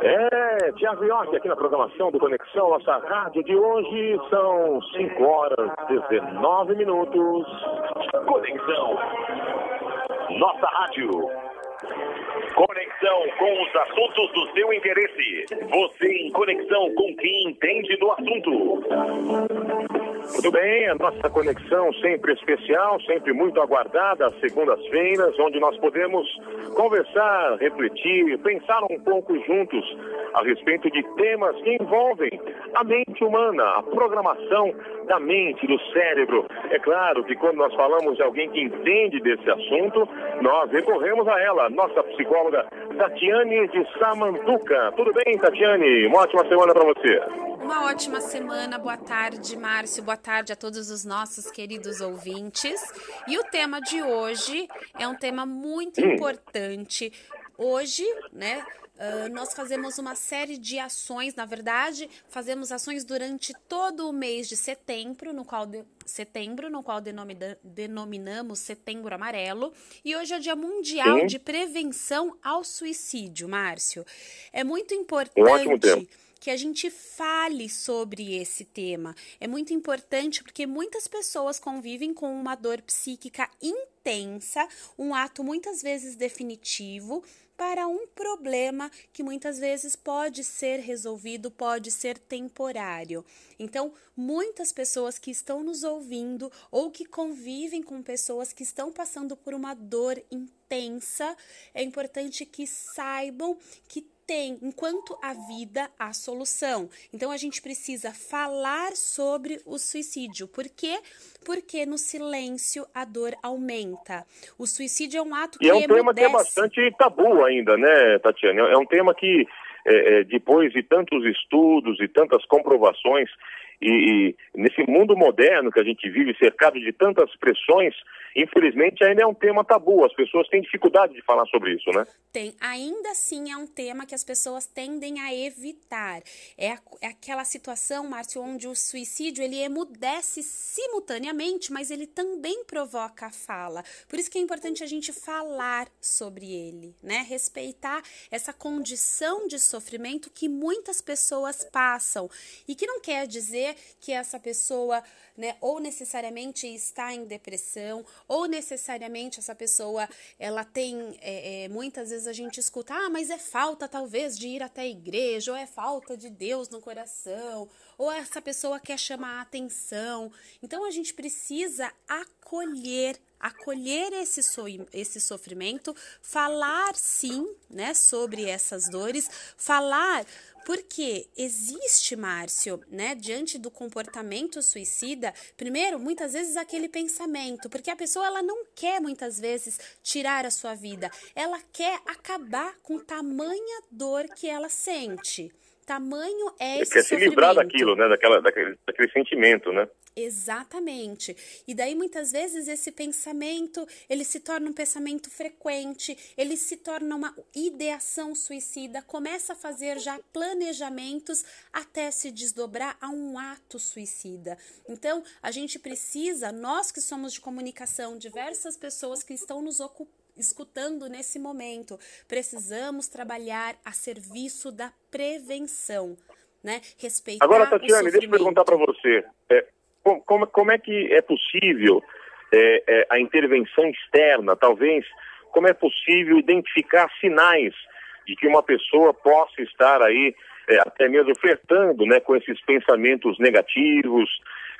É, Tiago York aqui na programação do Conexão, nossa rádio de hoje são 5 horas 19 minutos. Conexão, nossa rádio. Conexão com os assuntos do seu interesse. Você em conexão com quem entende do assunto. Tudo bem, a nossa conexão sempre especial, sempre muito aguardada, às segundas-feiras, onde nós podemos conversar, refletir, pensar um pouco juntos a respeito de temas que envolvem a mente humana, a programação da mente, do cérebro. É claro que quando nós falamos de alguém que entende desse assunto, nós recorremos a ela, nossa psicóloga Tatiane de Samanduca. Tudo bem, Tatiane? Uma ótima semana para você. Uma ótima semana, boa tarde, Márcio, boa tarde a todos os nossos queridos ouvintes. E o tema de hoje é um tema muito hum. importante. Hoje, né, Uh, nós fazemos uma série de ações, na verdade, fazemos ações durante todo o mês de setembro, no qual, de, setembro, no qual denomina, denominamos Setembro Amarelo. E hoje é o Dia Mundial Sim. de Prevenção ao Suicídio, Márcio. É muito importante que a gente fale sobre esse tema. É muito importante porque muitas pessoas convivem com uma dor psíquica intensa, um ato muitas vezes definitivo para um problema que muitas vezes pode ser resolvido, pode ser temporário. Então, muitas pessoas que estão nos ouvindo ou que convivem com pessoas que estão passando por uma dor intensa, é importante que saibam que tem, enquanto a vida, a solução. Então a gente precisa falar sobre o suicídio. Por quê? Porque no silêncio a dor aumenta. O suicídio é um ato que E é um emudece. tema que é bastante tabu ainda, né, Tatiana? É um tema que, é, é, depois de tantos estudos e tantas comprovações, e, e, nesse mundo moderno que a gente vive, cercado de tantas pressões, infelizmente ainda é um tema tabu. As pessoas têm dificuldade de falar sobre isso, né? Tem. Ainda assim é um tema que as pessoas tendem a evitar. É, a, é aquela situação, Márcio, onde o suicídio ele emudece simultaneamente, mas ele também provoca a fala. Por isso que é importante a gente falar sobre ele, né? Respeitar essa condição de sofrimento que muitas pessoas passam e que não quer dizer que essa pessoa, né, ou necessariamente está em depressão, ou necessariamente essa pessoa, ela tem, é, é, muitas vezes a gente escuta, ah, mas é falta talvez de ir até a igreja, ou é falta de Deus no coração, ou essa pessoa quer chamar a atenção. Então a gente precisa acolher acolher esse, so esse sofrimento, falar sim, né, sobre essas dores, falar porque existe, Márcio, né, diante do comportamento suicida, primeiro, muitas vezes aquele pensamento, porque a pessoa ela não quer muitas vezes tirar a sua vida, ela quer acabar com tamanha dor que ela sente. Tamanho é esse quer se livrar daquilo, né, daquela, daquele, daquele sentimento, né? Exatamente. E daí muitas vezes esse pensamento, ele se torna um pensamento frequente, ele se torna uma ideação suicida, começa a fazer já planejamentos até se desdobrar a um ato suicida. Então, a gente precisa, nós que somos de comunicação, diversas pessoas que estão nos ocupando escutando nesse momento. Precisamos trabalhar a serviço da prevenção, né? Respeitar Agora, Tatiane, deixa eu perguntar para você. É, como, como é que é possível é, é, a intervenção externa, talvez, como é possível identificar sinais de que uma pessoa possa estar aí é, até mesmo flertando né, com esses pensamentos negativos,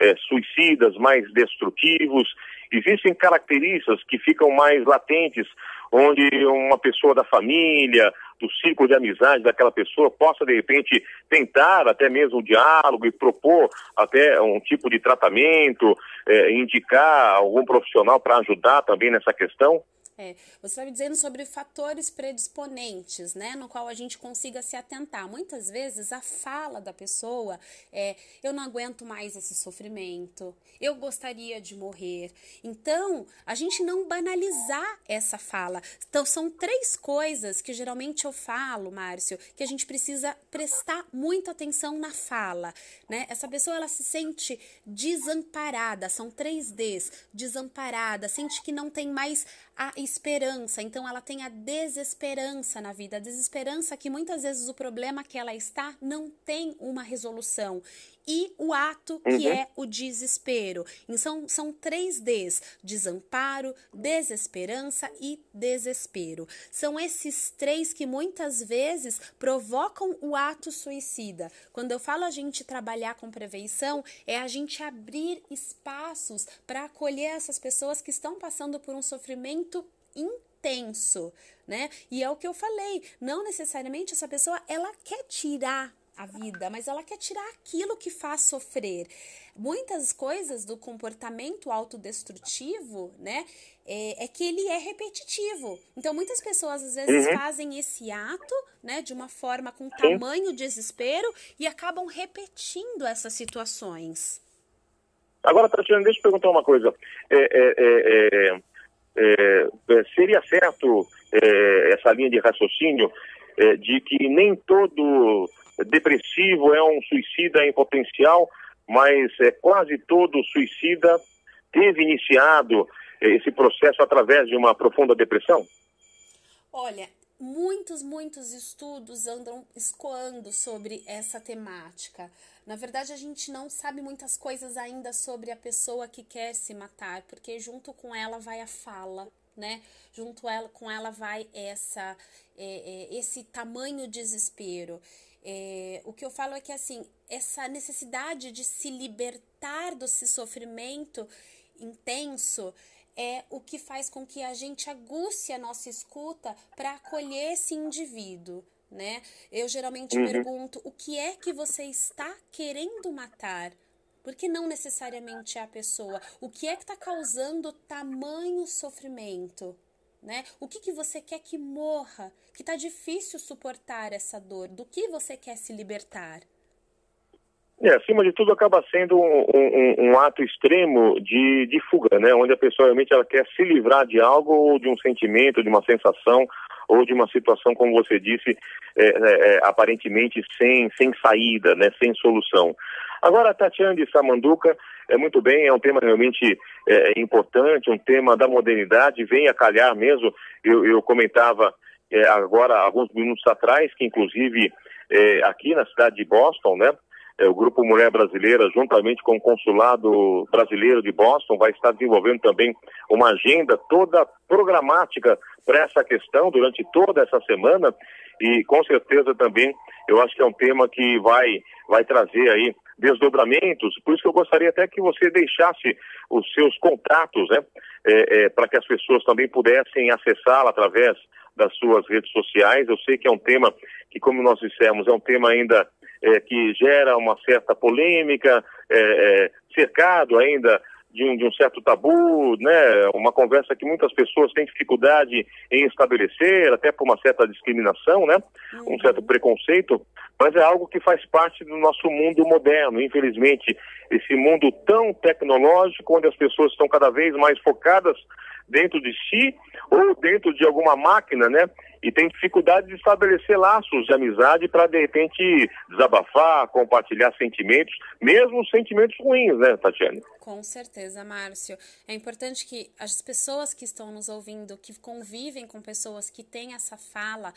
é, suicidas, mais destrutivos. Existem características que ficam mais latentes, onde uma pessoa da família, do ciclo de amizade daquela pessoa possa, de repente, tentar até mesmo o diálogo e propor até um tipo de tratamento, é, indicar algum profissional para ajudar também nessa questão? É, você está me dizendo sobre fatores predisponentes, né, no qual a gente consiga se atentar. Muitas vezes a fala da pessoa é: eu não aguento mais esse sofrimento, eu gostaria de morrer. Então, a gente não banalizar essa fala. Então, são três coisas que geralmente eu falo, Márcio, que a gente precisa prestar muita atenção na fala, né? Essa pessoa ela se sente desamparada, são três Ds: desamparada, sente que não tem mais a esperança, então ela tem a desesperança na vida, a desesperança que muitas vezes o problema que ela está não tem uma resolução e o ato que uhum. é o desespero. Então, são três Ds: desamparo, desesperança e desespero. São esses três que muitas vezes provocam o ato suicida. Quando eu falo a gente trabalhar com prevenção, é a gente abrir espaços para acolher essas pessoas que estão passando por um sofrimento intenso, né? E é o que eu falei, não necessariamente essa pessoa ela quer tirar a vida, mas ela quer tirar aquilo que faz sofrer. Muitas coisas do comportamento autodestrutivo, né, é, é que ele é repetitivo. Então, muitas pessoas às vezes uhum. fazem esse ato, né, de uma forma com tamanho desespero e acabam repetindo essas situações. Agora, Tatiana, deixa eu perguntar uma coisa. É, é, é, é, é seria certo essa linha de raciocínio de que nem todo depressivo é um suicida em potencial, mas é, quase todo suicida teve iniciado é, esse processo através de uma profunda depressão? Olha, muitos, muitos estudos andam escoando sobre essa temática. Na verdade, a gente não sabe muitas coisas ainda sobre a pessoa que quer se matar, porque junto com ela vai a fala, né? Junto ela, com ela vai essa, é, é, esse tamanho desespero. É, o que eu falo é que assim, essa necessidade de se libertar desse sofrimento intenso é o que faz com que a gente aguce a nossa escuta para acolher esse indivíduo. Né? Eu geralmente uhum. pergunto o que é que você está querendo matar, porque não necessariamente é a pessoa. O que é que está causando tamanho sofrimento? né? O que, que você quer que morra? Que está difícil suportar essa dor. Do que você quer se libertar? É, acima de tudo, acaba sendo um, um, um, ato extremo de, de fuga, né? Onde a pessoa realmente ela quer se livrar de algo, ou de um sentimento, de uma sensação, ou de uma situação, como você disse, é, é, é aparentemente sem, sem saída, né? Sem solução. Agora, a Tatiana de Samanduca é muito bem, é um tema realmente é, importante, um tema da modernidade, vem a calhar mesmo. Eu, eu comentava é, agora, alguns minutos atrás, que inclusive é, aqui na cidade de Boston, né, é, o Grupo Mulher Brasileira, juntamente com o Consulado Brasileiro de Boston, vai estar desenvolvendo também uma agenda toda programática para essa questão durante toda essa semana. E com certeza também eu acho que é um tema que vai, vai trazer aí desdobramentos, por isso que eu gostaria até que você deixasse os seus contatos, né, é, é, para que as pessoas também pudessem acessá-la através das suas redes sociais. Eu sei que é um tema que, como nós dissemos, é um tema ainda é, que gera uma certa polêmica, é, é, cercado ainda de um, de um, certo tabu, né? Uma conversa que muitas pessoas têm dificuldade em estabelecer, até por uma certa discriminação, né? Um certo uhum. preconceito mas é algo que faz parte do nosso mundo moderno. Infelizmente, esse mundo tão tecnológico, onde as pessoas estão cada vez mais focadas dentro de si ou dentro de alguma máquina, né? E tem dificuldade de estabelecer laços de amizade para, de repente, desabafar, compartilhar sentimentos, mesmo sentimentos ruins, né, Tatiane? Com certeza, Márcio. É importante que as pessoas que estão nos ouvindo, que convivem com pessoas que têm essa fala,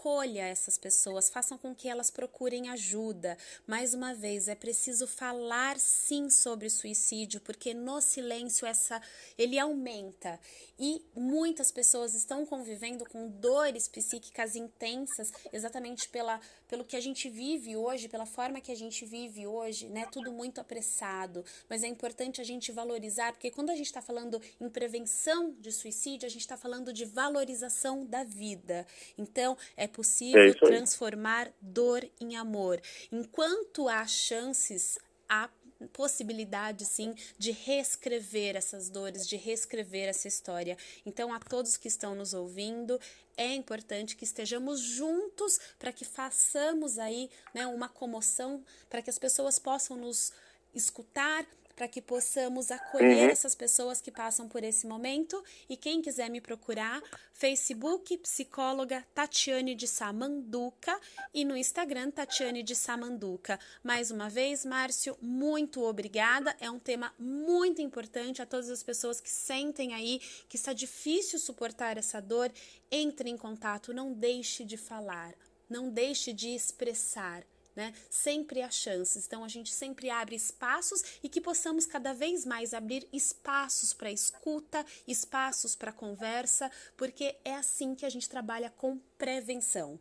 acolha essas pessoas, façam com que elas procurem ajuda. Mais uma vez, é preciso falar sim sobre suicídio, porque no silêncio essa ele aumenta e muitas pessoas estão convivendo com dores psíquicas intensas, exatamente pela pelo que a gente vive hoje, pela forma que a gente vive hoje, né? Tudo muito apressado, mas é importante a gente valorizar, porque quando a gente está falando em prevenção de suicídio, a gente está falando de valorização da vida. Então, é possível é transformar dor em amor. Enquanto há chances, há possibilidade, sim, de reescrever essas dores, de reescrever essa história. Então, a todos que estão nos ouvindo, é importante que estejamos juntos para que façamos aí né, uma comoção, para que as pessoas possam nos escutar, para que possamos acolher uhum. essas pessoas que passam por esse momento. E quem quiser me procurar, Facebook, psicóloga Tatiane de Samanduca e no Instagram, Tatiane de Samanduca. Mais uma vez, Márcio, muito obrigada. É um tema muito importante a todas as pessoas que sentem aí que está difícil suportar essa dor. Entre em contato, não deixe de falar, não deixe de expressar né? Sempre há chances. Então a gente sempre abre espaços e que possamos cada vez mais abrir espaços para escuta, espaços para conversa, porque é assim que a gente trabalha com prevenção.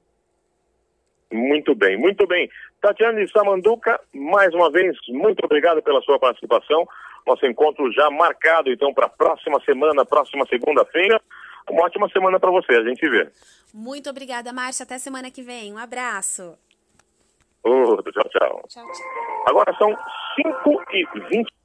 Muito bem, muito bem. Tatiane Samanduca, mais uma vez, muito obrigado pela sua participação. Nosso encontro já marcado, então, para a próxima semana, próxima segunda-feira. Uma ótima semana para você, a gente vê. Muito obrigada, Márcia. Até semana que vem. Um abraço. Outro, tchau, tchau. Tchau, tchau. Agora são 5 e 20